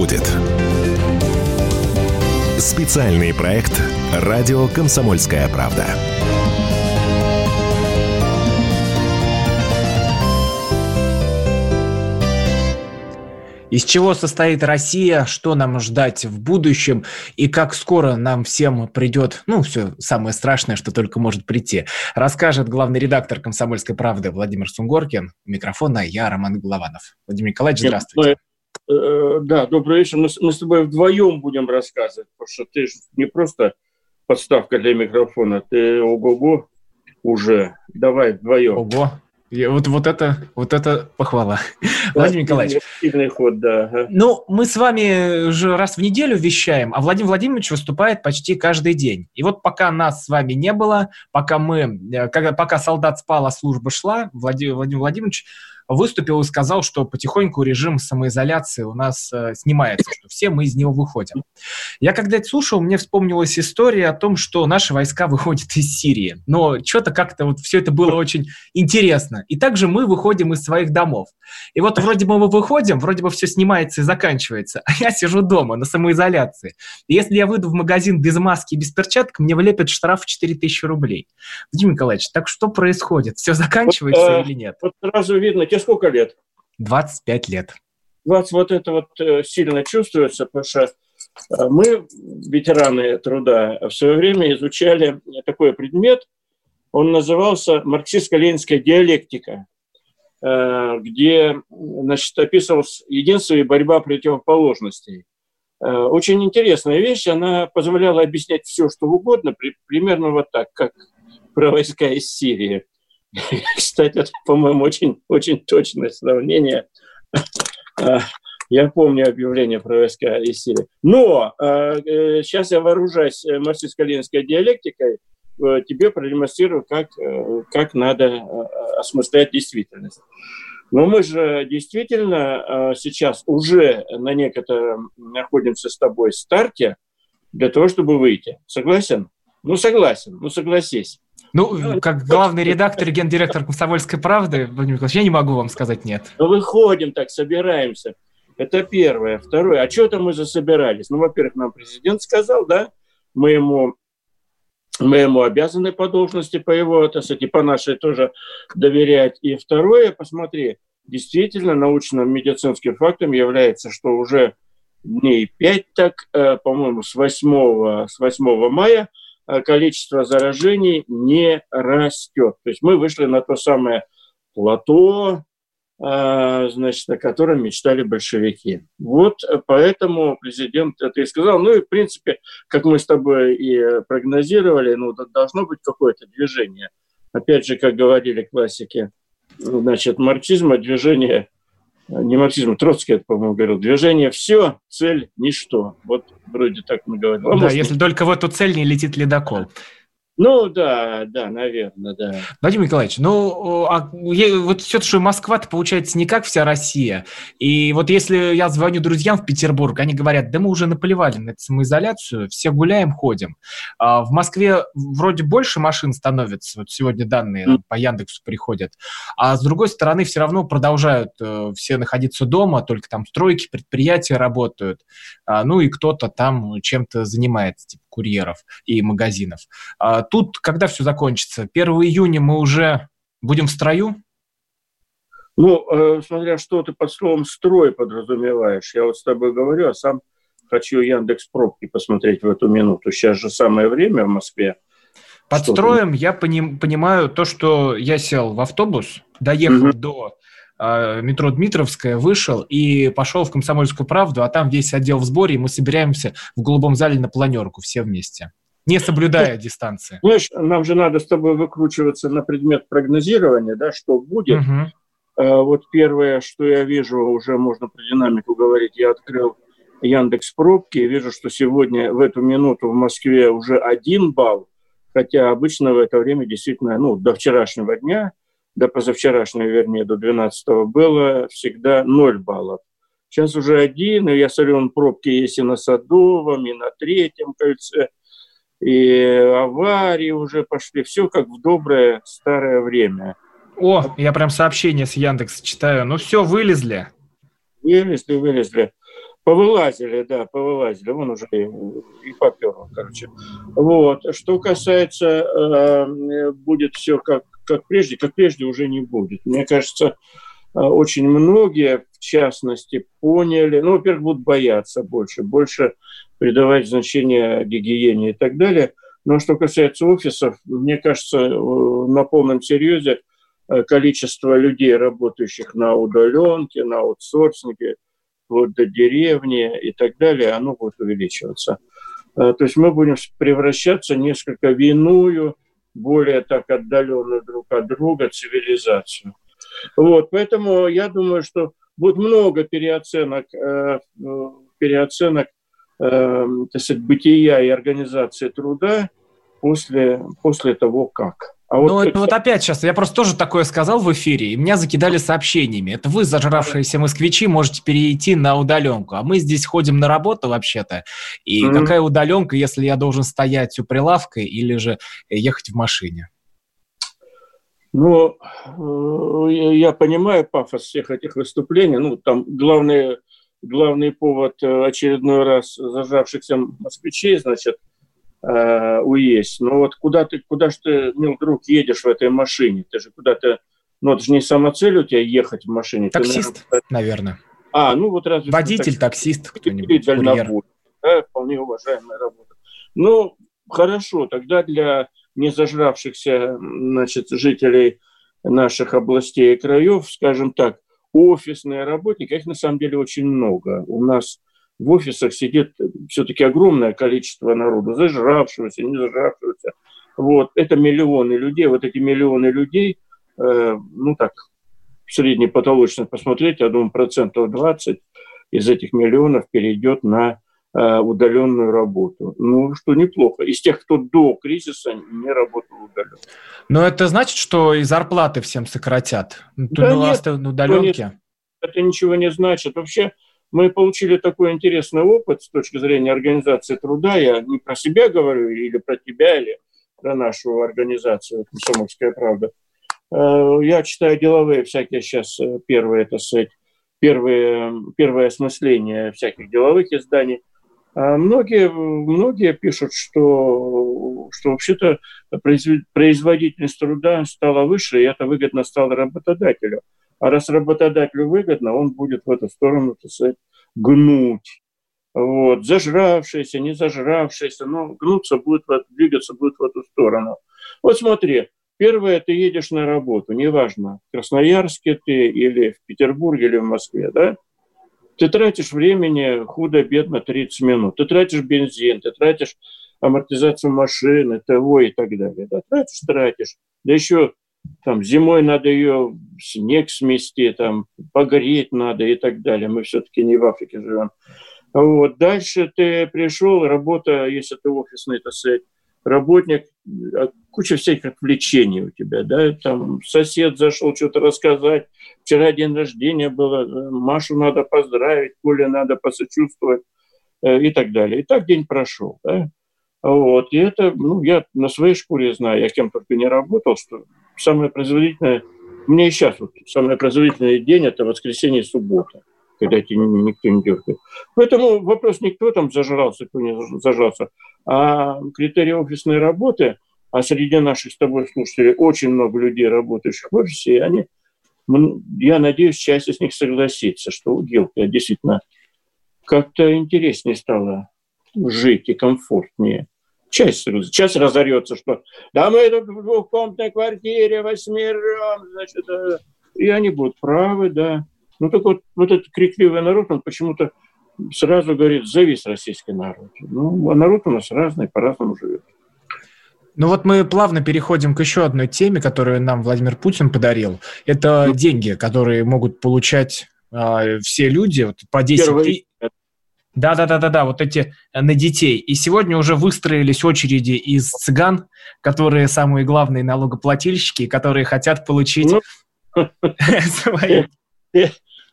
будет. Специальный проект «Радио Комсомольская правда». Из чего состоит Россия, что нам ждать в будущем и как скоро нам всем придет, ну, все самое страшное, что только может прийти, расскажет главный редактор «Комсомольской правды» Владимир Сунгоркин. Микрофон, а я Роман Голованов. Владимир Николаевич, здравствуйте. Мы, э, да, добрый вечер. Мы, мы с тобой вдвоем будем рассказывать, потому что ты же не просто подставка для микрофона, ты ого-го уже. Давай вдвоем. Ого. И вот, вот, это, вот это похвала. Владимир Николаевич. Сильный ход, да. Ну, мы с вами же раз в неделю вещаем, а Владимир Владимирович выступает почти каждый день. И вот пока нас с вами не было, пока мы, э, когда, пока солдат спал, а служба шла, Владимир, Владимир Владимирович выступил и сказал, что потихоньку режим самоизоляции у нас э, снимается, что все мы из него выходим. Я когда это слушал, мне вспомнилась история о том, что наши войска выходят из Сирии. Но что-то как-то вот все это было очень интересно. И также мы выходим из своих домов. И вот вроде бы мы выходим, вроде бы все снимается и заканчивается, а я сижу дома на самоизоляции. И если я выйду в магазин без маски и без перчаток, мне влепят штраф в 4000 рублей. Владимир Николаевич, так что происходит? Все заканчивается вот, э, или нет? Вот сразу видно, тебе сколько лет? 25 лет. 20 вот это вот э, сильно чувствуется, потому что э, мы, ветераны труда, в свое время изучали такой предмет, он назывался марксистско-ленинская диалектика, э, где значит, описывалась единство и борьба противоположностей. Очень интересная вещь, она позволяла объяснять все, что угодно, примерно вот так, как про войска из Сирии. Кстати, это, по-моему, очень, очень точное сравнение. А, я помню объявление про войска из Сирии. Но сейчас а, э, я вооружаюсь э, марксистско-ленинской диалектикой, э, тебе продемонстрирую, как, как надо осмыслять действительность. Но мы же действительно сейчас уже на некотором находимся с тобой старте для того, чтобы выйти. Согласен? Ну, согласен. Ну, согласись. Ну, как главный редактор и гендиректор «Комсомольской правды», Владимир Николаевич, я не могу вам сказать нет. Ну, выходим так, собираемся. Это первое. Второе. А что там мы засобирались? Ну, во-первых, нам президент сказал, да, мы ему, мы ему обязаны по должности, по его, так сказать, и по нашей тоже доверять. И второе, посмотри, действительно научным медицинским фактом является, что уже дней пять так, э, по-моему, с 8, с 8 мая – Э, количество заражений не растет. То есть мы вышли на то самое плато, э, значит, о котором мечтали большевики. Вот поэтому президент это и сказал. Ну и, в принципе, как мы с тобой и прогнозировали, ну, должно быть какое-то движение. Опять же, как говорили классики, значит, марксизма движение не марксизм, Троцкий это, по-моему, говорил, движение все, цель ничто. Вот вроде так мы говорим. А да, может, если только в эту цель не летит ледокол. Ну, да, да, наверное, да. Владимир Николаевич, ну, а, вот все, что Москва-то получается не как вся Россия. И вот если я звоню друзьям в Петербург, они говорят, да мы уже наплевали на эту самоизоляцию, все гуляем, ходим. А в Москве вроде больше машин становится, вот сегодня данные mm. по Яндексу приходят, а с другой стороны все равно продолжают э, все находиться дома, только там стройки, предприятия работают, а, ну и кто-то там чем-то занимается, типа курьеров и магазинов. А тут, когда все закончится? 1 июня мы уже будем в строю? Ну, э, смотря что ты под словом «строй» подразумеваешь. Я вот с тобой говорю, а сам хочу Яндекс пробки посмотреть в эту минуту. Сейчас же самое время в Москве. Под строем я поним, понимаю то, что я сел в автобус, доехал угу. до э, метро Дмитровская, вышел и пошел в Комсомольскую правду, а там весь отдел в сборе, и мы собираемся в голубом зале на планерку все вместе не соблюдая ну, дистанции. Знаешь, нам же надо с тобой выкручиваться на предмет прогнозирования, да, что будет. Угу. А, вот первое, что я вижу, уже можно про динамику говорить, я открыл Яндекс пробки и вижу, что сегодня в эту минуту в Москве уже один балл, хотя обычно в это время действительно, ну, до вчерашнего дня, до позавчерашнего, вернее, до 12 было всегда 0 баллов. Сейчас уже один, и я смотрю, он пробки есть и на Садовом, и на Третьем кольце – и аварии уже пошли, все как в доброе старое время. О, я прям сообщение с Яндекс читаю. Ну все, вылезли. Вылезли, вылезли. Повылазили, да, повылазили. Вон уже и, и попер, короче. Вот. Что касается, э, будет все как, как прежде, как прежде уже не будет. Мне кажется, очень многие, в частности, поняли, ну, во-первых, будут бояться больше, больше придавать значение гигиене и так далее. Но что касается офисов, мне кажется, э, на полном серьезе э, количество людей, работающих на удаленке, на аутсорсинге, вот до деревни и так далее, оно будет увеличиваться. Э, то есть мы будем превращаться несколько в иную, более так отдаленную друг от друга цивилизацию. Вот, поэтому я думаю, что будет много переоценок, переоценок э, так сказать, бытия и организации труда после, после того, как. А вот, ну, это вот опять сейчас, я просто тоже такое сказал в эфире, и меня закидали сообщениями. Это вы, зажравшиеся москвичи, можете перейти на удаленку, а мы здесь ходим на работу вообще-то. И mm-hmm. какая удаленка, если я должен стоять у прилавка или же ехать в машине? Ну, э, я понимаю пафос всех этих выступлений. Ну, там главное главный повод э, очередной раз зажавшихся москвичей, значит, э, уесть. Но вот куда ты, куда же ты, мил друг, едешь в этой машине? Ты же куда-то, ну это же не самоцель у тебя ехать в машине. Таксист, ты, наверное. А, ну вот разве... Водитель, таксист, кто-нибудь, курьер. Да, вполне уважаемая работа. Ну, хорошо, тогда для незажравшихся, значит, жителей наших областей и краев, скажем так, офисные работники, их на самом деле очень много. У нас в офисах сидит все-таки огромное количество народу, зажравшегося, не зажравшегося. Вот, это миллионы людей. Вот эти миллионы людей, э, ну так, среднепотолочно посмотреть, я думаю, процентов 20 из этих миллионов перейдет на удаленную работу. Ну, что неплохо. Из тех, кто до кризиса не работал удаленно. Но это значит, что и зарплаты всем сократят? Ну, да нет, на удаленке? Нет, это ничего не значит. Вообще, мы получили такой интересный опыт с точки зрения организации труда. Я не про себя говорю, или про тебя, или про нашу организацию «Комсомольская правда». Э, я читаю деловые всякие сейчас э, первые, это сказать, первые, первое осмысление всяких деловых изданий. А многие, многие пишут, что, что вообще-то производительность труда стала выше, и это выгодно стало работодателю. А раз работодателю выгодно, он будет в эту сторону, так сказать, гнуть. Вот. Зажравшийся, не зажравшийся, но гнуться будет, двигаться будет в эту сторону. Вот смотри, первое, ты едешь на работу, неважно, в Красноярске ты или в Петербурге или в Москве, да, ты тратишь времени худо-бедно 30 минут. Ты тратишь бензин, ты тратишь амортизацию машины, ТВ и так далее. Да, тратишь, тратишь. Да еще там зимой надо ее снег смести, там погреть надо и так далее. Мы все-таки не в Африке живем. Вот. Дальше ты пришел, работа, если ты офисный, так сказать, работник, куча всяких отвлечений у тебя, да, там сосед зашел что-то рассказать, вчера день рождения было, э, Машу надо поздравить, Коле надо посочувствовать э, и так далее. И так день прошел, да. Вот, и это, ну, я на своей шкуре знаю, я кем только не работал, что самое производительное, меня и сейчас вот самый производительный день – это воскресенье и суббота когда эти никто не дергает. Поэтому вопрос не кто там зажрался, кто не зажрался, а критерии офисной работы, а среди наших с тобой слушателей очень много людей, работающих в офисе, и они, я надеюсь, часть из них согласится, что у Гилка действительно как-то интереснее стало жить и комфортнее. Часть, часть разорется, что да мы тут в двухкомнатной квартире восьмером, значит, э, и они будут правы, да. Ну, так вот, вот этот крикливый народ, он почему-то сразу говорит, за весь российский народ. Ну, а народ у нас разный, по-разному живет. Ну вот мы плавно переходим к еще одной теме, которую нам Владимир Путин подарил. Это ну, деньги, которые могут получать э, все люди вот, по 10 тысяч. Да, да, да, да, да, вот эти э, на детей. И сегодня уже выстроились очереди из цыган, которые самые главные налогоплательщики, которые хотят получить ну, свои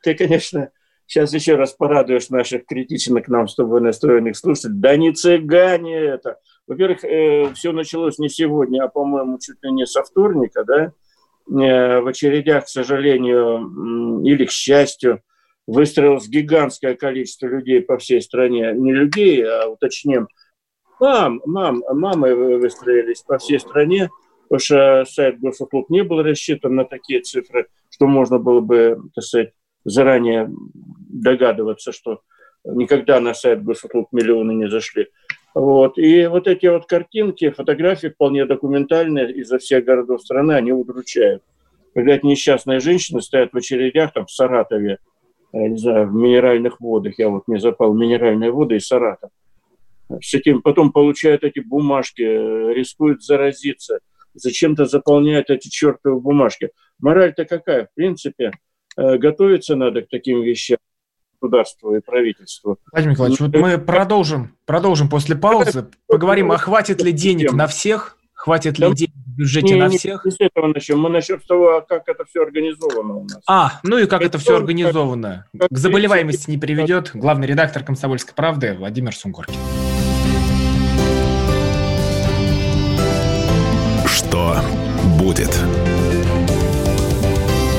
ты, конечно, сейчас еще раз порадуешь наших критично к нам с тобой настроенных слушателей. Да не цыгане это. Во-первых, э, все началось не сегодня, а, по-моему, чуть ли не со вторника, да? Э, в очередях, к сожалению, или к счастью, выстроилось гигантское количество людей по всей стране. Не людей, а уточним, мам, мам, мамы выстроились по всей стране, потому что сайт Госуслуг не был рассчитан на такие цифры, что можно было бы, так сказать, заранее догадываться, что никогда на сайт Госуслуг миллионы не зашли. Вот. И вот эти вот картинки, фотографии вполне документальные изо всех городов страны, они удручают. Когда эти несчастные женщины стоят в очередях там в Саратове, я не знаю, в минеральных водах, я вот не запал, минеральные воды и Саратов. С этим потом получают эти бумажки, рискуют заразиться, зачем-то заполняют эти чертовы бумажки. Мораль-то какая? В принципе, э, готовиться надо к таким вещам государству и правительству. Владимир Николаевич, вот мы продолжим, продолжим после паузы. Поговорим, а хватит ли денег на всех? Хватит ли денег в бюджете не, на всех? Не с этого начнем. Мы начнем с того, как это все организовано у нас. А, ну и как это, это все организовано. Как, К заболеваемости не приведет. Главный редактор «Комсомольской правды» Владимир Сунгоркин.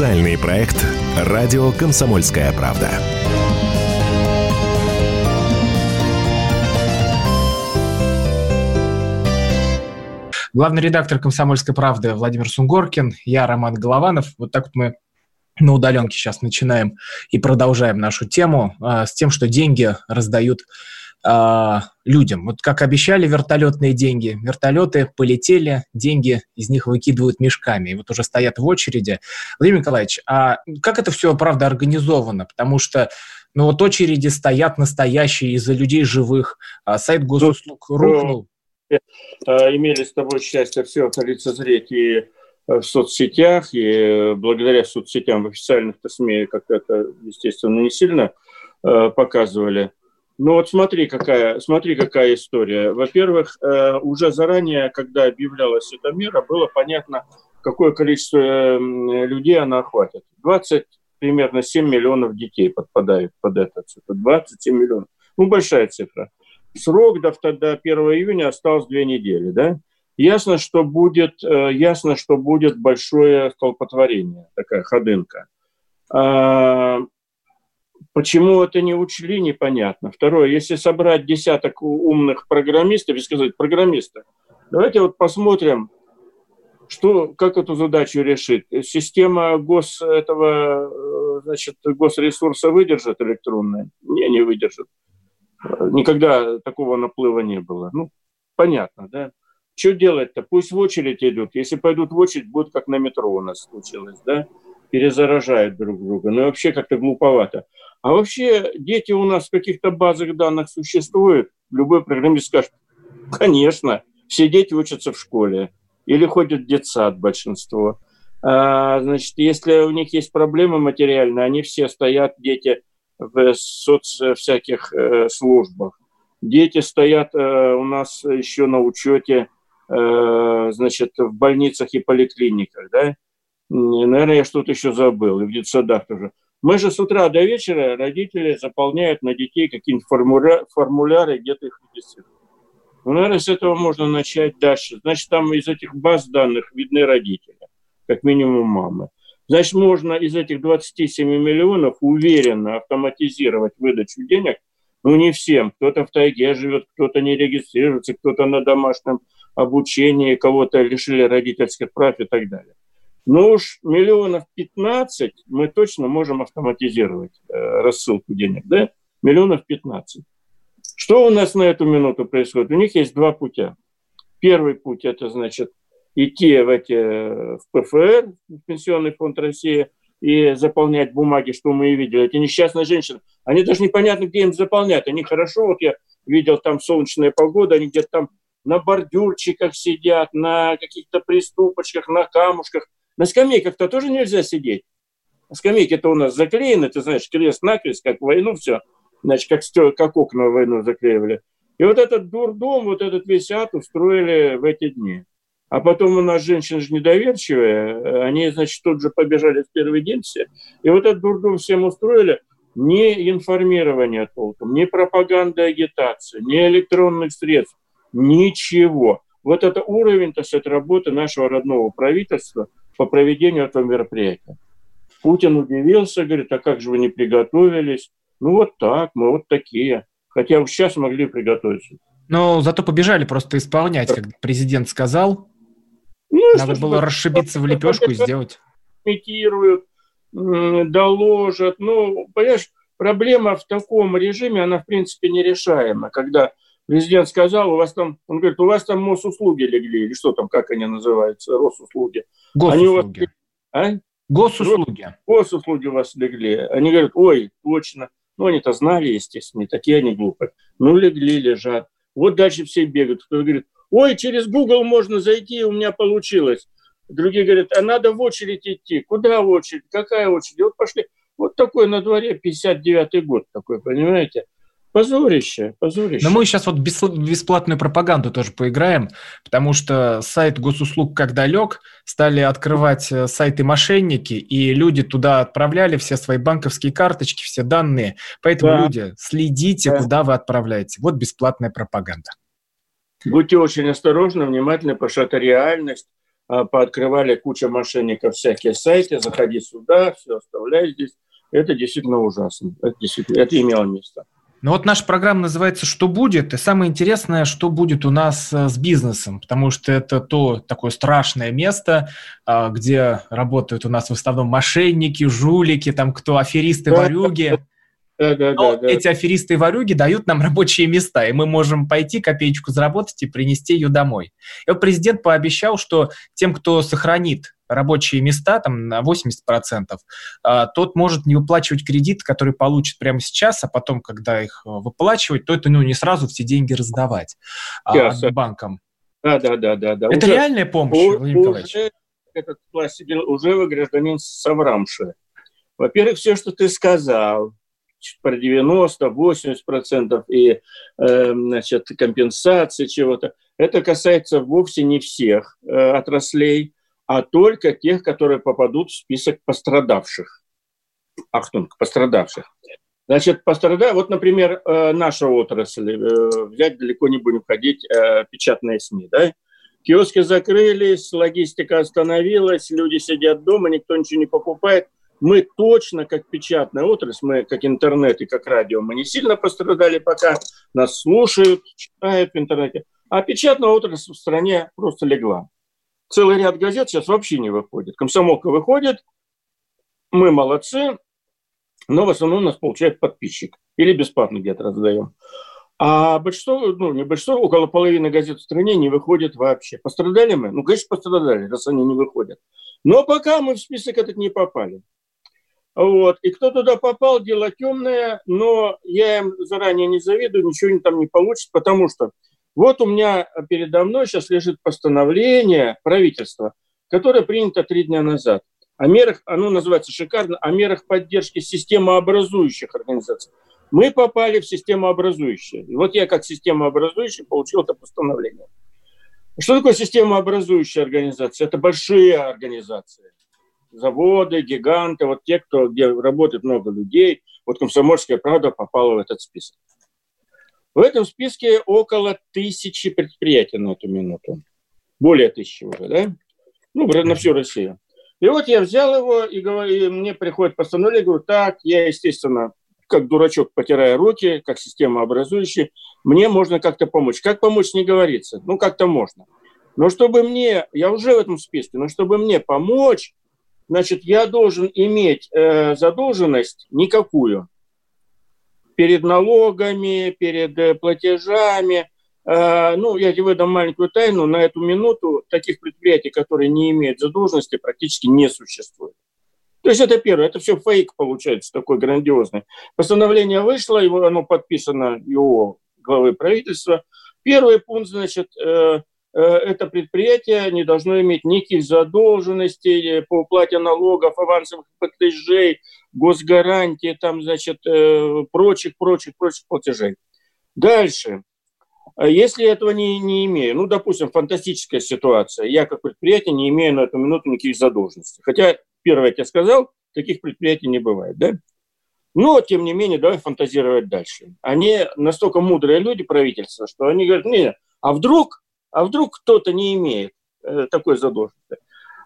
Специальный проект «Радио Комсомольская правда». Главный редактор «Комсомольской правды» Владимир Сунгоркин, я Роман Голованов. Вот так вот мы на удаленке сейчас начинаем и продолжаем нашу тему э, с тем, что деньги раздают э, людям. Вот как обещали вертолетные деньги, вертолеты полетели, деньги из них выкидывают мешками, и вот уже стоят в очереди. Владимир Николаевич, а как это все, правда, организовано? Потому что ну вот очереди стоят настоящие из-за людей живых, а сайт госуслуг ну, рухнул. Э, имели с тобой счастье все это лицезреть и э, в соцсетях, и благодаря соцсетям в официальных СМИ как это, естественно, не сильно показывали. Ну вот смотри, какая, смотри, какая история. Во-первых, э, уже заранее, когда объявлялась эта мера, было понятно, какое количество э, людей она охватит. 20, примерно 7 миллионов детей подпадают под цифру. 27 миллионов. Ну, большая цифра. Срок до, до 1 июня осталось две недели, да? Ясно, что будет, э, ясно, что будет большое столпотворение, такая ходынка. Почему это не учли, непонятно. Второе, если собрать десяток умных программистов и сказать, программисты, давайте вот посмотрим, что, как эту задачу решит. Система гос, этого, э, значит, госресурса выдержит электронная? Не, не выдержит. Никогда такого наплыва не было. Ну, понятно, да? Что делать-то? Пусть в очередь идут. Если пойдут в очередь, будет как на метро у нас случилось, да? Перезаражают друг друга. Ну, вообще как-то глуповато. А вообще дети у нас в каких-то базах данных существуют? Любой программист скажет, конечно, все дети учатся в школе или ходят в детсад большинство. А, значит, если у них есть проблемы материальные, они все стоят, дети, в соц всяких э, службах. Дети стоят э, у нас еще на учете, э, значит, в больницах и поликлиниках, да? Наверное, я что-то еще забыл, и в детсадах тоже. Мы же с утра до вечера родители заполняют на детей какие-нибудь формуля, формуляры, где-то их регистрируют. Ну, наверное, с этого можно начать дальше. Значит, там из этих баз данных видны родители, как минимум мамы. Значит, можно из этих 27 миллионов уверенно автоматизировать выдачу денег, ну, не всем. Кто-то в тайге живет, кто-то не регистрируется, кто-то на домашнем обучении, кого-то лишили родительских прав и так далее. Ну уж миллионов 15 мы точно можем автоматизировать э, рассылку денег, да? Миллионов 15. Что у нас на эту минуту происходит? У них есть два путя. Первый путь – это, значит, идти в, эти, в ПФР, в Пенсионный фонд России, и заполнять бумаги, что мы и видели. Эти несчастные женщины, они даже непонятно, где им заполнять. Они хорошо, вот я видел там солнечная погода, они где-то там на бордюрчиках сидят, на каких-то приступочках, на камушках. На скамейках-то тоже нельзя сидеть. Скамейки-то у нас заклеены, ты знаешь, крест-накрест, как в войну все, значит, как, как окна в войну заклеивали. И вот этот дурдом, вот этот весь ад устроили в эти дни. А потом у нас женщины же недоверчивые, они, значит, тут же побежали в первый день все. И вот этот дурдом всем устроили. Ни информирование толком, ни пропаганда агитации, ни электронных средств, ничего. Вот это уровень, есть это работы нашего родного правительства по проведению этого мероприятия. Путин удивился, говорит, а как же вы не приготовились? Ну вот так, мы вот такие. Хотя сейчас могли приготовиться. Но зато побежали просто исполнять, как президент сказал. Ну, Надо было что, расшибиться в лепешку и сделать. Имитируют, доложат. Ну, понимаешь, проблема в таком режиме, она, в принципе, нерешаема. Когда президент сказал, у вас там, он говорит, у вас там Мосуслуги легли, или что там, как они называются, Росуслуги. Госуслуги. Они у вас, а? Госуслуги. Госуслуги у вас легли. Они говорят, ой, точно. Ну, они-то знали, естественно, не такие они глупые. Ну, легли, лежат. Вот дальше все бегают. Кто говорит, Ой, через Google можно зайти, у меня получилось. Другие говорят, а надо в очередь идти. Куда в очередь? Какая очередь? Вот пошли. Вот такой на дворе 59-й год такой, понимаете? Позорище, позорище. Но мы сейчас вот бесплатную пропаганду тоже поиграем, потому что сайт госуслуг как далек, стали открывать э, сайты мошенники, и люди туда отправляли все свои банковские карточки, все данные. Поэтому, да. люди, следите, да. куда вы отправляете. Вот бесплатная пропаганда. Будьте очень осторожны, внимательны, потому что это реальность. А, пооткрывали куча мошенников всякие сайты, заходи сюда, все оставляй здесь. Это действительно ужасно. Это, действительно, это имело место. Ну вот наша программа называется «Что будет?». И самое интересное, что будет у нас э, с бизнесом, потому что это то такое страшное место, а, где работают у нас в основном мошенники, жулики, там кто, аферисты, ворюги. Да, да, Но да, да. эти аферисты и ворюги дают нам рабочие места, и мы можем пойти копеечку заработать и принести ее домой. И вот президент пообещал, что тем, кто сохранит рабочие места там на 80%, а, тот может не выплачивать кредит, который получит прямо сейчас, а потом, когда их э, выплачивать, то это ну, не сразу все деньги раздавать а, банкам. Да, да, да, да, да. Это уже, реальная помощь, у, Владимир Николаевич? Уже, этот классик, уже вы гражданин соврамши. Во-первых, все, что ты сказал, про 90-80% и э, значит, компенсации чего-то. Это касается вовсе не всех э, отраслей, а только тех, которые попадут в список пострадавших. Ахтунг, пострадавших. Значит, пострадали, вот, например, э, наша отрасль, э, взять далеко не будем ходить, э, печатные СМИ, да, киоски закрылись, логистика остановилась, люди сидят дома, никто ничего не покупает – мы точно, как печатная отрасль, мы как интернет и как радио, мы не сильно пострадали пока, нас слушают, читают в интернете, а печатная отрасль в стране просто легла. Целый ряд газет сейчас вообще не выходит. Комсомолка выходит, мы молодцы, но в основном нас получает подписчик. Или бесплатно где-то раздаем. А большинство, ну не большинство, около половины газет в стране не выходит вообще. Пострадали мы? Ну, конечно, пострадали, раз они не выходят. Но пока мы в список этот не попали. Вот. И кто туда попал, дело темное, но я им заранее не завидую, ничего там не получится, потому что вот у меня передо мной сейчас лежит постановление правительства, которое принято три дня назад. О мерах, оно называется шикарно, о мерах поддержки системообразующих организаций. Мы попали в системообразующие. И вот я как системообразующий получил это постановление. Что такое системообразующая организация? Это большие организации заводы, гиганты, вот те, кто, где работает много людей. Вот «Комсомольская правда» попала в этот список. В этом списке около тысячи предприятий на эту минуту. Более тысячи уже, да? Ну, на всю Россию. И вот я взял его, и, говорю, и мне приходит постановление, говорю, так, я, естественно, как дурачок потирая руки, как система образующая, мне можно как-то помочь. Как помочь, не говорится. Ну, как-то можно. Но чтобы мне, я уже в этом списке, но чтобы мне помочь, значит, я должен иметь э, задолженность никакую перед налогами, перед э, платежами. Э, ну, я тебе выдам маленькую тайну. На эту минуту таких предприятий, которые не имеют задолженности, практически не существует. То есть это первое, это все фейк получается такой грандиозный. Постановление вышло, его, оно подписано его главы правительства. Первый пункт, значит, это предприятие не должно иметь никаких задолженностей по уплате налогов, авансовых платежей, госгарантии, там, значит, э, прочих, прочих, прочих платежей. Дальше. А если этого не, не имею, ну, допустим, фантастическая ситуация, я как предприятие не имею на эту минуту никаких задолженностей. Хотя, первое, я тебе сказал, таких предприятий не бывает, да? Но, тем не менее, давай фантазировать дальше. Они настолько мудрые люди, правительства, что они говорят, не, а вдруг а вдруг кто-то не имеет э, такой задолженности?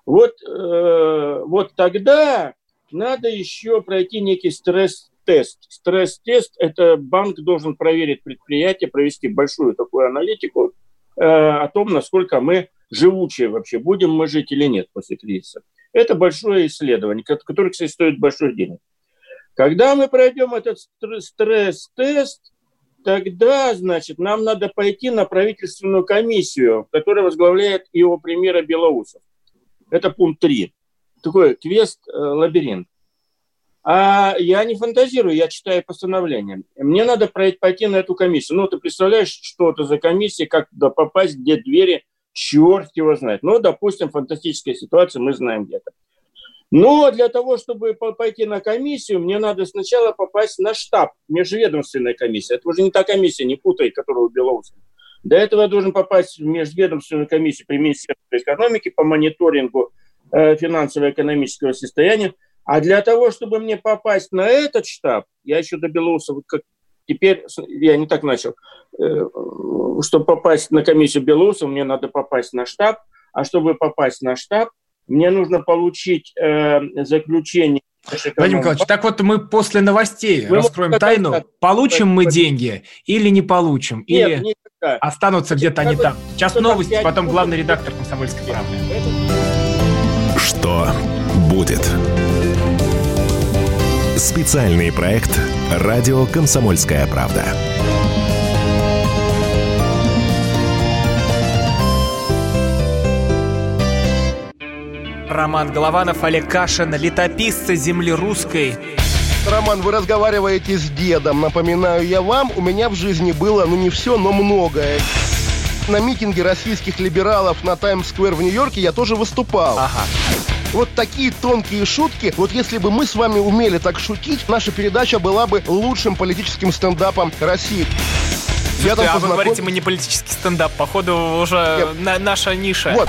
Вот, э, вот тогда надо еще пройти некий стресс-тест. Стресс-тест – это банк должен проверить предприятие, провести большую такую аналитику э, о том, насколько мы живучие вообще, будем мы жить или нет после кризиса. Это большое исследование, которое, кстати, стоит больших денег. Когда мы пройдем этот стресс-тест, тогда, значит, нам надо пойти на правительственную комиссию, которая возглавляет его премьера Белоусов. Это пункт 3. Такой квест-лабиринт. А я не фантазирую, я читаю постановление. Мне надо пойти на эту комиссию. Ну, ты представляешь, что это за комиссия, как туда попасть, где двери, черт его знает. Ну, допустим, фантастическая ситуация, мы знаем где-то. Но для того, чтобы пойти на комиссию, мне надо сначала попасть на штаб, межведомственная комиссия. Это уже не та комиссия, не путай, которую Белоусов. До этого я должен попасть в межведомственную комиссию при Министерстве экономики по мониторингу э, финансово-экономического состояния. А для того, чтобы мне попасть на этот штаб, я еще до Белоусова, как теперь я не так начал, э, чтобы попасть на комиссию Белоусова, мне надо попасть на штаб, а чтобы попасть на штаб, мне нужно получить э, заключение. Владимир Николаевич, так вот мы после новостей мы раскроем тайну, так, получим мы деньги или не получим, Нет, или никогда. останутся где-то они там. Сейчас новости, потом главный редактор «Комсомольской правды». Что будет? Специальный проект «Радио Комсомольская правда». Роман Голованов, Олег Кашин, летописцы земли русской. Роман, вы разговариваете с дедом. Напоминаю я вам, у меня в жизни было, ну не все, но многое. На митинге российских либералов на Таймс-сквер в Нью-Йорке я тоже выступал. Ага. Вот такие тонкие шутки, вот если бы мы с вами умели так шутить, наша передача была бы лучшим политическим стендапом России. Я там а познаком... вы говорите, мы не политический стендап. Походу, уже на, наша ниша. Вот.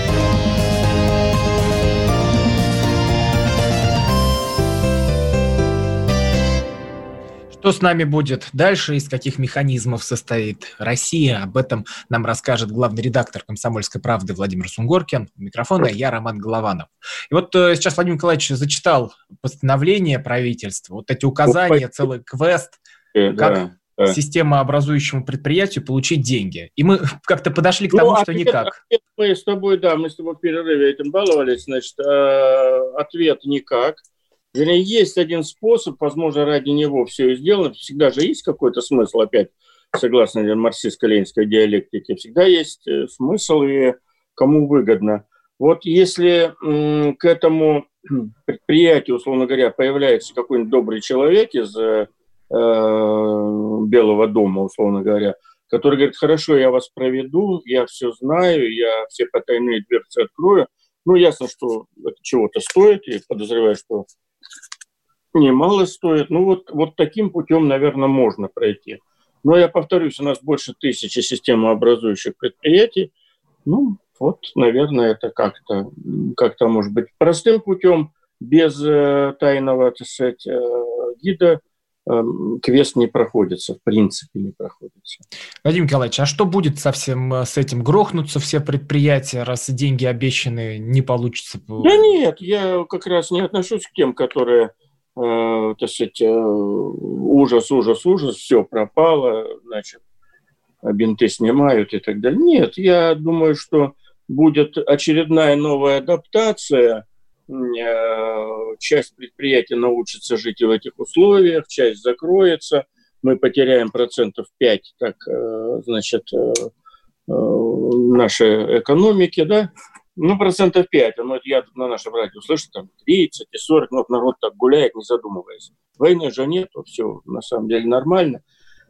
Что с нами будет дальше, из каких механизмов состоит Россия, об этом нам расскажет главный редактор «Комсомольской правды» Владимир Сунгоркин. У микрофона я, Роман Голованов. И вот э, сейчас Владимир Николаевич зачитал постановление правительства, вот эти указания, целый квест, э, как да. системообразующему предприятию получить деньги. И мы как-то подошли к тому, ну, что ответ, никак. Ответ мы с тобой, да, мы с тобой в перерыве этим баловались, значит, э, ответ никак. Есть один способ, возможно, ради него все и сделано. Всегда же есть какой-то смысл, опять, согласно марксистско-ленинской диалектике, всегда есть э, смысл и кому выгодно. Вот если к этому предприятию, условно говоря, появляется какой-нибудь добрый человек из э, Белого дома, условно говоря, который говорит, хорошо, я вас проведу, я все знаю, я все потайные дверцы открою. Ну, ясно, что это чего-то стоит, и подозреваю, что немало стоит. Ну, вот, вот таким путем, наверное, можно пройти. Но я повторюсь, у нас больше тысячи системообразующих предприятий. Ну, вот, наверное, это как-то, как-то может быть простым путем, без э, тайного, так сказать, э, гида Эм, квест не проходится, в принципе не проходится. Владимир Николаевич, а что будет совсем э, с этим? Грохнутся все предприятия, раз деньги обещаны, не получится? Да нет, я как раз не отношусь к тем, которые, э, так сказать, э, ужас, ужас, ужас, все пропало, значит, бинты снимают и так далее. Нет, я думаю, что будет очередная новая адаптация – Э, часть предприятий научится жить в этих условиях, часть закроется, мы потеряем процентов 5, так, э, значит, нашей экономики, да, ну, процентов 5, ну, я на нашем радио слышу, там, 30 и 40, ну, народ так гуляет, не задумываясь. Войны же нет, все на самом деле нормально.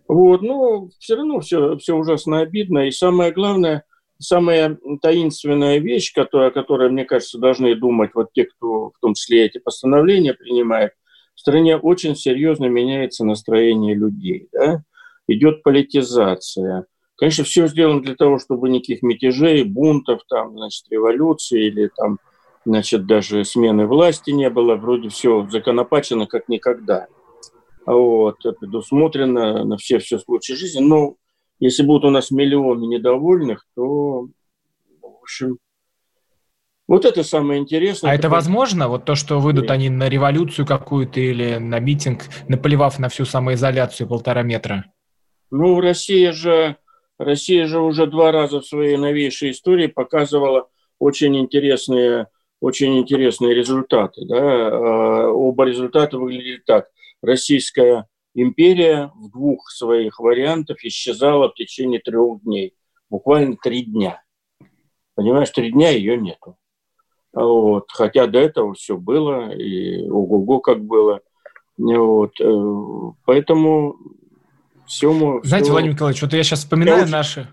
Вот, но все равно все, все ужасно обидно, и самое главное – самая таинственная вещь, которая, о которой, мне кажется, должны думать вот те, кто в том числе эти постановления принимает, в стране очень серьезно меняется настроение людей. Да? Идет политизация. Конечно, все сделано для того, чтобы никаких мятежей, бунтов, там, значит, революции или там, значит, даже смены власти не было. Вроде все законопачено как никогда. Вот, предусмотрено на все все случаи жизни. Но если будут у нас миллионы недовольных, то, в общем, вот это самое интересное. А это возможно? Вот то, что выйдут Нет. они на революцию какую-то или на митинг, наплевав на всю самоизоляцию полтора метра? Ну, Россия же, Россия же уже два раза в своей новейшей истории показывала очень интересные, очень интересные результаты. Да? А, оба результата выглядели так. Российская империя в двух своих вариантах исчезала в течение трех дней. Буквально три дня. Понимаешь, три дня ее нету. Вот. Хотя до этого все было, и ого-го как было. Вот. Э, поэтому все мы... Знаете, все... Владимир Николаевич, вот я сейчас вспоминаю очень... наши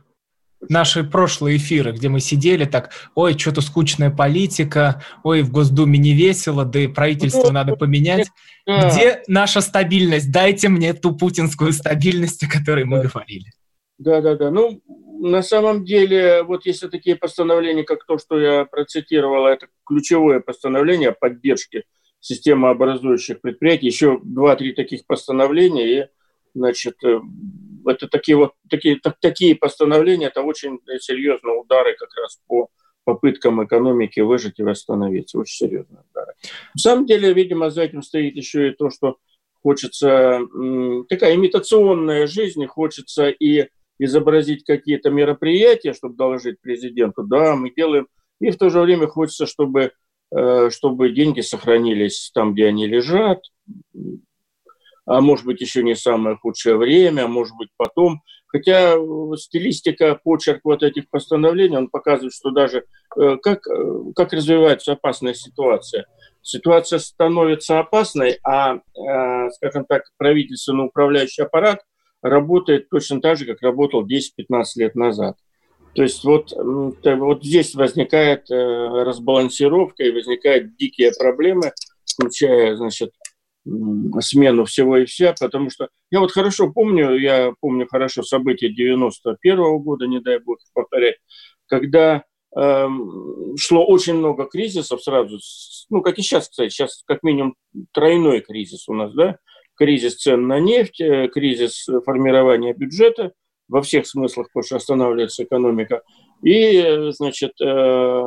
наши прошлые эфиры, где мы сидели так, ой, что-то скучная политика, ой, в Госдуме не весело, да и правительство ну, надо поменять. Да. Где наша стабильность? Дайте мне ту путинскую стабильность, о которой мы говорили. Да, да, да. Ну, на самом деле, вот если такие постановления, как то, что я процитировал, это ключевое постановление о поддержке системообразующих предприятий, еще два-три таких постановления, и, значит, э, это такие вот такие, так, такие постановления, это очень серьезные удары как раз по попыткам экономики выжить и восстановиться. Очень серьезные удары. На самом деле, видимо, за этим стоит еще и то, что хочется такая имитационная жизнь, хочется и изобразить какие-то мероприятия, чтобы доложить президенту, да, мы делаем, и в то же время хочется, чтобы, э, чтобы деньги сохранились там, где они лежат, а может быть, еще не самое худшее время, а может быть, потом. Хотя э, стилистика, почерк вот этих постановлений, он показывает, что даже э, как, э, как развивается опасная ситуация. Ситуация становится опасной, а, скажем так, правительственный управляющий аппарат работает точно так же, как работал 10-15 лет назад. То есть вот, вот здесь возникает разбалансировка и возникают дикие проблемы, включая, значит, смену всего и вся, потому что я вот хорошо помню, я помню хорошо события 91 -го года, не дай бог повторять, когда э, шло очень много кризисов сразу, ну, как и сейчас, кстати, сейчас как минимум тройной кризис у нас, да, кризис цен на нефть, э, кризис формирования бюджета, во всех смыслах, потому что останавливается экономика, и, значит, э,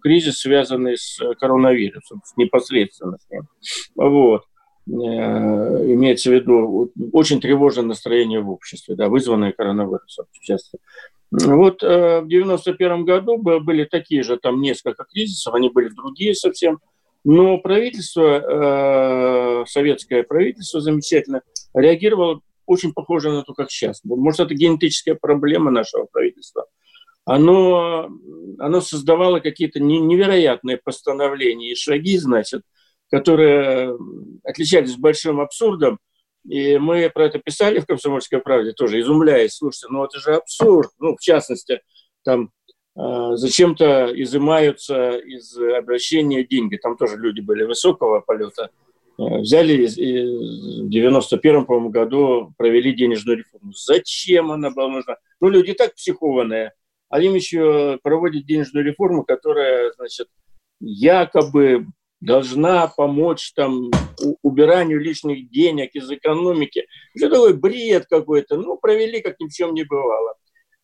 кризис, связанный с коронавирусом, непосредственно. Вот. Э, имеется в виду очень тревожное настроение в обществе, да, вызванное коронавирусом, в. Вот э, в 91 году были такие же там несколько кризисов, они были другие совсем, но правительство, советское правительство замечательно реагировало очень похоже на то, как сейчас. Может, это генетическая проблема нашего правительства – оно, оно создавало какие-то невероятные постановления и шаги, значит, которые отличались большим абсурдом. И мы про это писали в «Комсомольской правде» тоже, изумляясь, слушайте, ну это же абсурд. Ну, в частности, там э, зачем-то изымаются из обращения деньги. Там тоже люди были высокого полета. Э, взяли и в 91 по году провели денежную реформу. Зачем она была нужна? Ну, люди так психованные – а им еще проводят денежную реформу, которая, значит, якобы должна помочь там убиранию лишних денег из экономики. Что такой бред какой-то. Ну, провели, как ни в чем не бывало.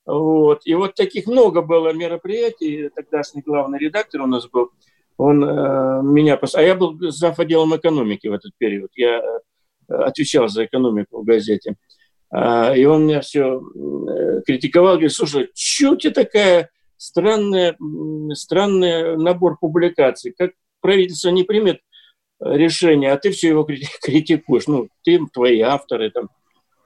Вот. И вот таких много было мероприятий. Тогдашний главный редактор у нас был. Он э, меня... Пос... А я был зав. отделом экономики в этот период. Я э, отвечал за экономику в газете. Э, и он меня все э, критиковал. Говорит, слушай, что тебе такая странная, странный набор публикаций? Как правительство не примет решение, а ты все его критикуешь. Ну, ты, твои авторы, там,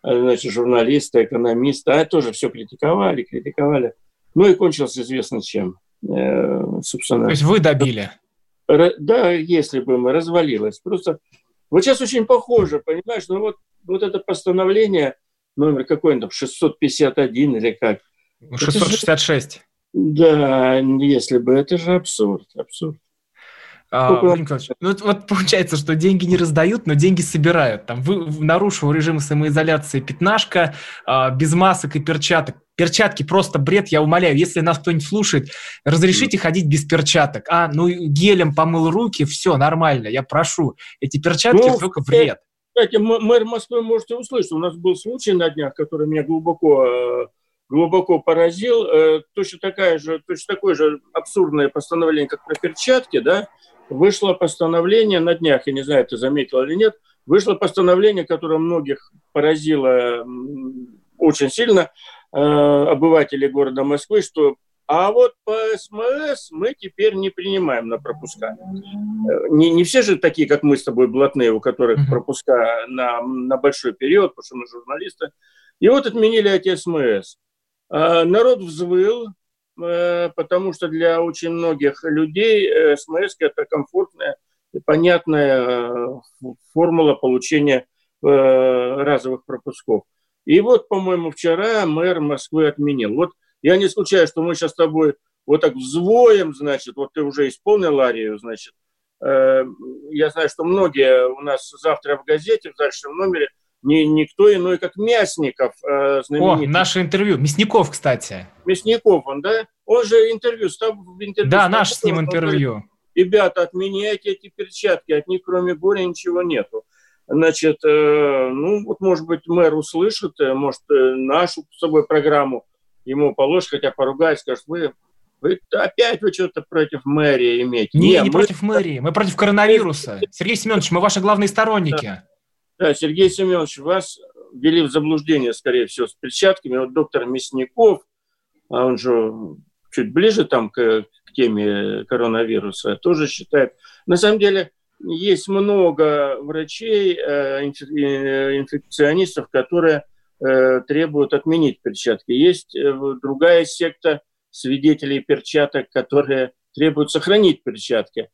значит, журналисты, экономисты, а тоже все критиковали, критиковали. Ну и кончилось известно чем. Э, собственно. То есть вы добили? Да, если бы мы развалилось. Просто вот сейчас очень похоже, понимаешь, ну вот, вот это постановление, номер какой-нибудь там, 651 или как. 666. Же, да, если бы, это же абсурд, абсурд. А, ну вот получается, что деньги не раздают, но деньги собирают. Там вы, нарушил режим самоизоляции пятнашка, а, без масок и перчаток. Перчатки просто бред, я умоляю. Если нас кто-нибудь слушает, разрешите ходить без перчаток. А, ну гелем помыл руки, все нормально, я прошу. Эти перчатки ну, только вред. Кстати, мэр Москвы можете услышать. У нас был случай на днях, который меня глубоко э, глубоко поразил. Э, точно, такая же, точно такое же абсурдное постановление, как про перчатки, да, вышло постановление на днях, я не знаю, ты заметил или нет, вышло постановление, которое многих поразило очень сильно, э, обывателей города Москвы, что а вот по СМС мы теперь не принимаем на пропуска. Э, не, не все же такие, как мы с тобой, блатные, у которых пропуска на, на большой период, потому что мы журналисты. И вот отменили эти СМС. А народ взвыл, Э, потому что для очень многих людей э, СМС – это комфортная и понятная формула получения разовых пропусков. И вот, по-моему, вчера мэр Москвы отменил. Вот я не случайно, что мы сейчас с тобой вот так взвоем, значит, вот ты уже исполнил арию, значит. Я знаю, что многие у нас завтра в газете, в дальшем номере – не, никто иной, как Мясников. Э, знаменитый. О, наше интервью. Мясников, кстати. Мясников он, да? Он же интервью, став, интервью Да, наш с ним интервью. Говорит, Ребята, отменяйте эти перчатки, от них кроме боли ничего нету. Значит, э, ну, вот, может быть, мэр услышит, э, может, э, нашу с собой программу ему положит, хотя поругает, скажет, вы вы опять вы что-то против мэрии имеете. Не, не, не мы... против мэрии, мы против коронавируса. Сергей Семенович, мы ваши главные сторонники. Да. Да, Сергей Семенович, вас ввели в заблуждение, скорее всего, с перчатками. Вот доктор Мясников, а он же чуть ближе там к, к теме коронавируса, тоже считает. На самом деле есть много врачей, э, э, инфекционистов, которые требуют отменить перчатки. Есть другая секта свидетелей перчаток, которые требуют сохранить перчатки.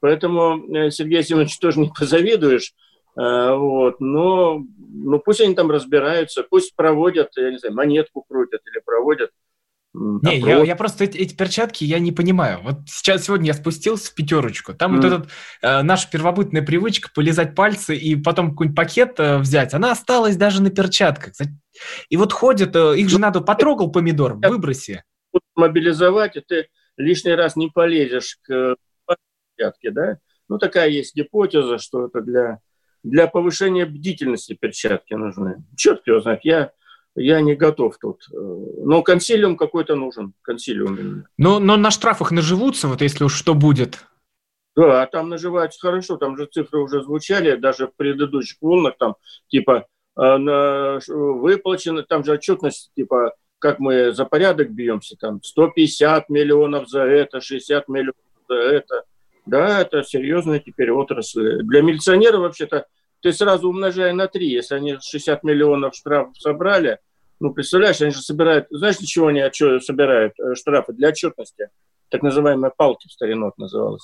Поэтому, Сергей Семенович, тоже не позавидуешь. Э, вот, но ну, пусть они там разбираются, пусть проводят, я не знаю, монетку крутят или проводят. Не, я, я просто эти, эти перчатки я не понимаю. Вот сейчас сегодня я спустился в пятерочку, там mm. вот этот э, наша первобытная привычка полизать пальцы и потом какой-нибудь пакет э, взять, она осталась даже на перчатках. И вот ходят, э, их же ну, надо потрогал помидор, выброси. Мобилизовать, и ты лишний раз не полезешь к перчатке, да? Ну такая есть гипотеза, что это для для повышения бдительности перчатки нужны. Черт его знает, я, я не готов тут. Но консилиум какой-то нужен, консилиум. Но, но на штрафах наживутся, вот если уж что будет? Да, там наживаются хорошо, там же цифры уже звучали, даже в предыдущих волнах, там, типа, э, выплачено, там же отчетность, типа, как мы за порядок бьемся, там, 150 миллионов за это, 60 миллионов за это – да, это серьезная теперь отрасль. Для милиционера вообще-то ты сразу умножай на 3. Если они 60 миллионов штрафов собрали, ну, представляешь, они же собирают... Знаешь, для чего они что собирают э, штрафы? Для отчетности. Так называемые палки в старину называлось.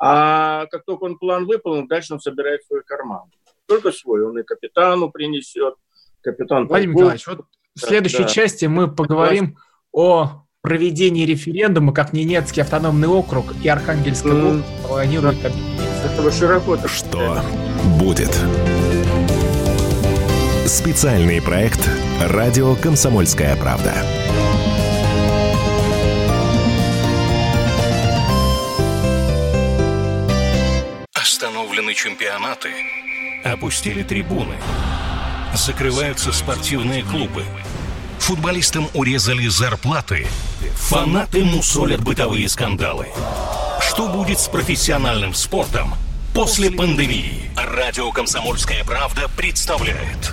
А как только он план выполнил, дальше он собирает свой карман. Только свой. Он и капитану принесет. Капитан... Владимир Николаевич, вот в следующей да. части мы поговорим о проведении референдума, как Ненецкий автономный округ и Архангельская область mm. планируют объединиться. Этого широко. Что будет? Специальный проект «Радио Комсомольская правда». чемпионаты, опустили трибуны, закрываются спортивные клубы, футболистам урезали зарплаты, фанаты мусолят бытовые скандалы. Что будет с профессиональным спортом после пандемии? Радио «Комсомольская правда» представляет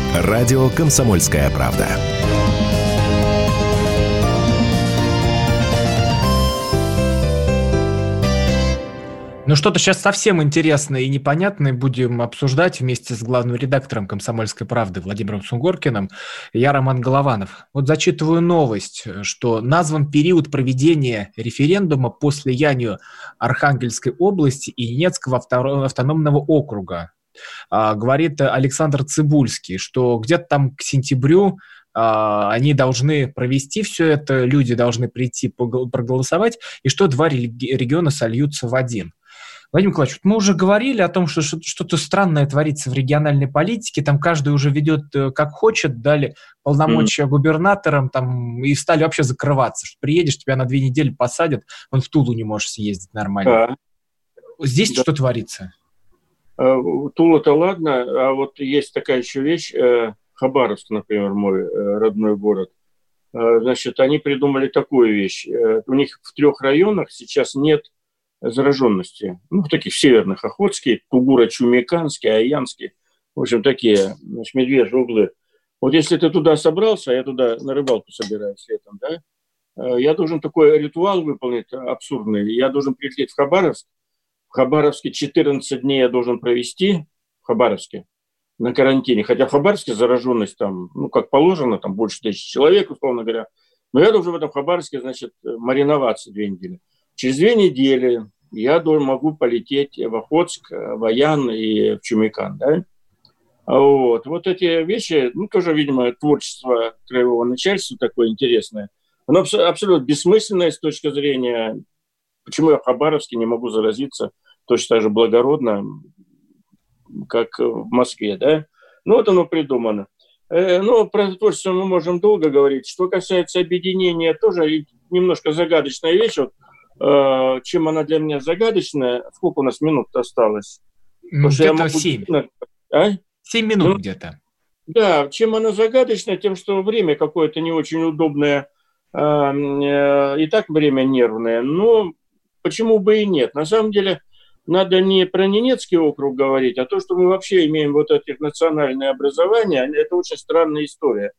«Радио Комсомольская правда». Ну, что-то сейчас совсем интересное и непонятное будем обсуждать вместе с главным редактором «Комсомольской правды» Владимиром Сунгоркиным. Я Роман Голованов. Вот зачитываю новость, что назван период проведения референдума по слиянию Архангельской области и Ненецкого автономного округа. А, говорит Александр Цибульский, что где-то там к сентябрю а, они должны провести все это, люди должны прийти проголосовать, и что два региона сольются в один. Владимир Николаевич, мы уже говорили о том, что что-то странное творится в региональной политике, там каждый уже ведет э, как хочет, дали полномочия mm. губернаторам там, и стали вообще закрываться. Что приедешь, тебя на две недели посадят, он в Тулу не можешь съездить нормально. Да. Здесь да. что творится? Э, Тула-то ладно, а вот есть такая еще вещь, э, Хабаровск, например, мой родной город. Значит, они придумали такую вещь. У них в трех районах сейчас нет зараженности. Ну, в таких северных, Охотский, Тугура-Чумиканский, Аянский. В общем, такие значит, медвежьи углы. Вот если ты туда собрался, а я туда на рыбалку собираюсь летом, да, э, я должен такой ритуал выполнить абсурдный. Я должен прилететь в Хабаровск. В Хабаровске 14 дней я должен провести в Хабаровске на карантине. Хотя в Хабаровске зараженность там, ну, как положено, там больше тысячи человек, условно говоря. Но я должен в этом Хабаровске, значит, мариноваться две недели. Через две недели я могу полететь в Охотск, в Аян и в Чумикан. Да? Вот. вот эти вещи, ну, тоже, видимо, творчество краевого начальства такое интересное. Оно абсолютно бессмысленное с точки зрения, почему я в Хабаровске не могу заразиться точно так же благородно, как в Москве. Да? Ну, вот оно придумано. Э, ну, про творчество мы можем долго говорить. Что касается объединения, тоже немножко загадочная вещь. Вот Э, чем она для меня загадочная. Сколько у нас минут осталось? Где-то могу... 7. А? 7 минут ну, где-то. Да, чем она загадочная, тем, что время какое-то не очень удобное, э, э, и так время нервное, но почему бы и нет? На самом деле, надо не про Ненецкий округ говорить, а то, что мы вообще имеем вот этих национальные образования, это очень странная история.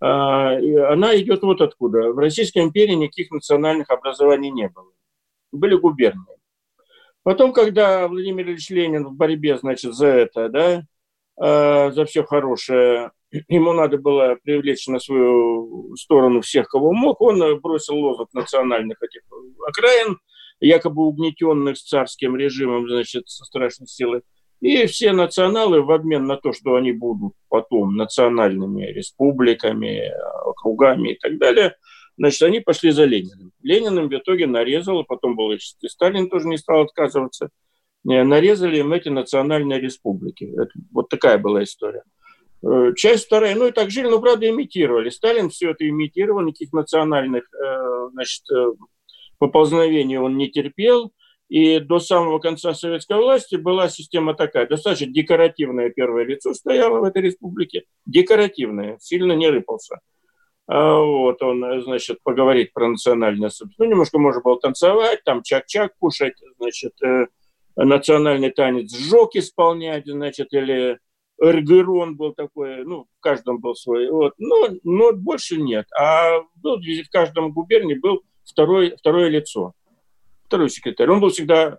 Она идет вот откуда. В Российской империи никаких национальных образований не было были губернии. Потом, когда Владимир Ильич Ленин в борьбе, значит, за это, да, э, за все хорошее, ему надо было привлечь на свою сторону всех, кого мог, он бросил лозунг национальных этих окраин, якобы угнетенных царским режимом, значит, со страшной силой. И все националы в обмен на то, что они будут потом национальными республиками, округами и так далее – Значит, они пошли за Лениным. Лениным в итоге нарезал, потом был и Сталин тоже не стал отказываться. Э, нарезали им эти национальные республики. Это, вот такая была история. Э, часть вторая, ну и так жили, но, правда, имитировали. Сталин все это имитировал, никаких национальных э, значит, поползновений он не терпел. И до самого конца советской власти была система такая, достаточно декоративное первое лицо стояло в этой республике, декоративное, сильно не рыпался. А, вот, он, значит, поговорить про национальное собственность. Ну, немножко можно было танцевать, там чак-чак кушать, значит, э, национальный танец жок исполнять, значит, или эргерон был такой, ну, в каждом был свой, вот, но, но больше нет. А был, в каждом губернии был второй, второе лицо, второй секретарь. Он был всегда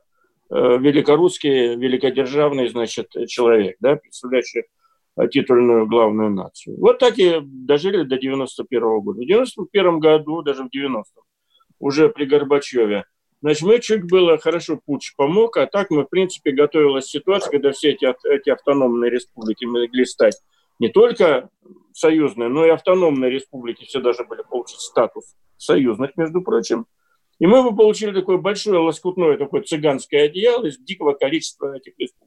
э, великорусский, великодержавный, значит, человек, да, представляющий титульную главную нацию. Вот так и дожили до 91 года. В 91 году, даже в 90-м, уже при Горбачеве, Значит, мы чуть было хорошо путь помог, а так мы, в принципе, готовилась ситуация, когда все эти, эти автономные республики могли стать не только союзные, но и автономные республики все должны были получить статус союзных, между прочим. И мы бы получили такое большое лоскутное такое цыганское одеяло из дикого количества этих республик.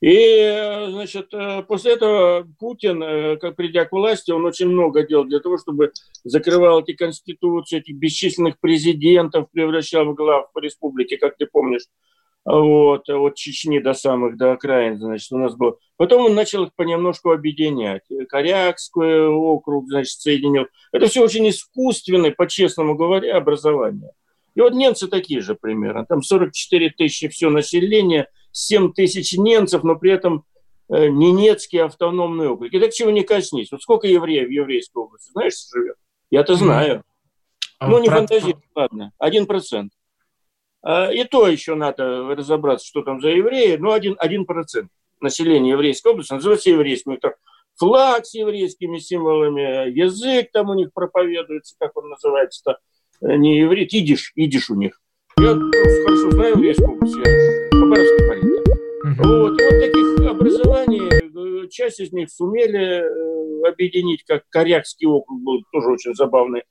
И, значит, э, после этого Путин, э, как придя к власти, он очень много делал для того, чтобы закрывал эти конституции, этих бесчисленных президентов, превращал в глав республики, как ты помнишь, вот, от Чечни до самых, до окраин, значит, у нас было. Потом он начал их понемножку объединять. Корякский округ, значит, соединил. Это все очень искусственное, по-честному говоря, образование. И вот немцы такие же примерно. Там 44 тысячи все население – 7 тысяч немцев, но при этом э, Ненецкий автономный округ. И так чего не коснись. Вот сколько евреев в еврейской области, знаешь, живет? Я-то знаю. А ну, не про... фантазируй, ладно, один процент. А, и то еще надо разобраться, что там за евреи. Ну, один, один процент населения еврейской области называется еврейским. Это флаг с еврейскими символами, язык там у них проповедуется, как он называется-то, э, не еврей, идиш, идиш у них. Я хорошо знаю еврейскую область, я парень. Вот, вот таких образований, э, часть из них сумели э, объединить, как Корякский округ был тоже очень забавный.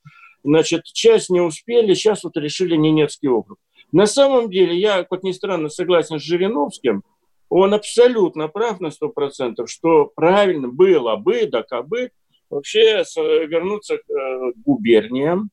Значит, часть не успели, сейчас вот решили Ненецкий округ. На самом деле, я, как ни странно, согласен с Жириновским, он абсолютно прав на сто процентов, что правильно было бы, да кабы, вообще вернуться к э, губерниям,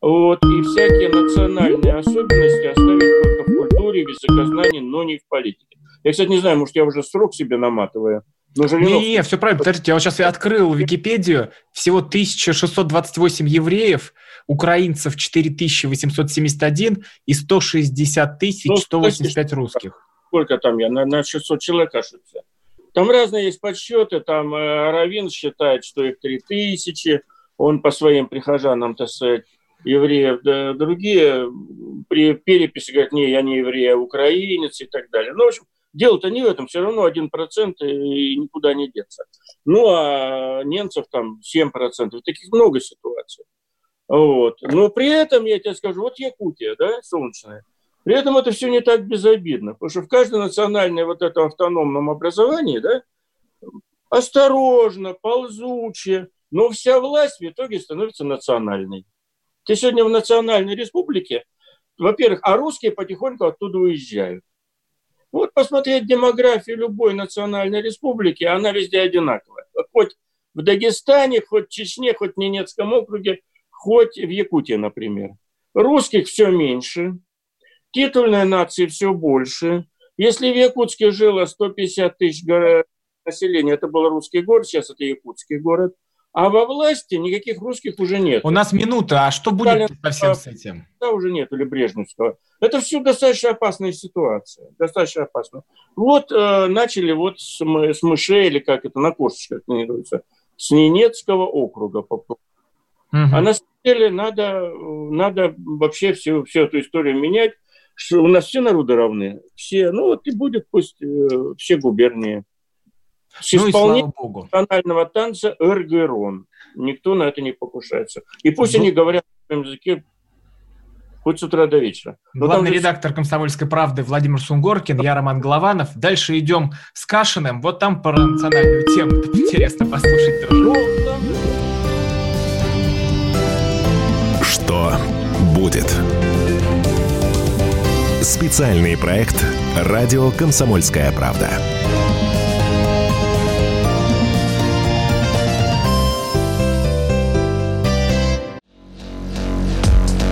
вот, и всякие национальные особенности оставить только в культуре, в языкознании, но не в политике. Я, кстати, не знаю, может, я уже срок себе наматываю. Но Жириновский... Не, не, все правильно. Подождите, я вот сейчас я открыл Википедию. Всего 1628 евреев, украинцев 4871 и 160 185 русских. Сколько там я? На, на 600 человек ошибся. Там разные есть подсчеты. Там э, Равин считает, что их 3000. Он по своим прихожанам, так сказать, евреев, да, другие при переписи говорят, не, я не еврей, а украинец и так далее. Ну, в общем, дело-то не в этом, все равно 1% и никуда не деться. Ну, а немцев там 7%, таких много ситуаций. Вот. Но при этом, я тебе скажу, вот Якутия, да, солнечная, при этом это все не так безобидно, потому что в каждом национальном вот этом автономном образовании, да, осторожно, ползуче, но вся власть в итоге становится национальной. Ты сегодня в национальной республике, во-первых, а русские потихоньку оттуда уезжают. Вот посмотреть демографию любой национальной республики, она везде одинаковая. Хоть в Дагестане, хоть в Чечне, хоть в Ненецком округе, хоть в Якутии, например. Русских все меньше, титульной нации все больше. Если в Якутске жило 150 тысяч населения, это был русский город, сейчас это якутский город – а во власти никаких русских уже нет. У нас минута, а что будет Сталин, совсем с этим? Да, уже нет, или Брежневского. Это все достаточно опасная ситуация, достаточно опасно. Вот э, начали вот с, с мышей, или как это, на кошечках называется, с Ненецкого округа. Угу. А на самом деле надо, надо вообще всю, всю эту историю менять, что у нас все народы равны, все, ну вот и будет пусть э, все губернии. С ну исполнением национального танца эргерон. Никто на это не покушается. И пусть ну, они говорят на своем языке хоть с утра до вечера. Но Главный там... редактор «Комсомольской правды» Владимир Сунгоркин, я Роман Голованов. Дальше идем с Кашиным. Вот там про национальную тему интересно послушать тоже. Что будет? Специальный проект «Радио Комсомольская правда».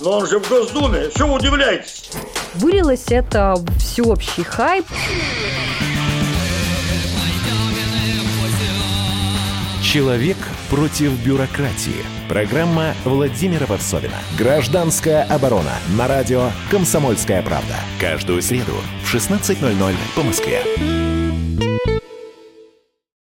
Но он же в Госдуме, что вы удивляетесь? Вылилось это всеобщий хайп. Человек против бюрократии. Программа Владимира Варсовина. Гражданская оборона. На радио «Комсомольская правда». Каждую среду в 16.00 по Москве.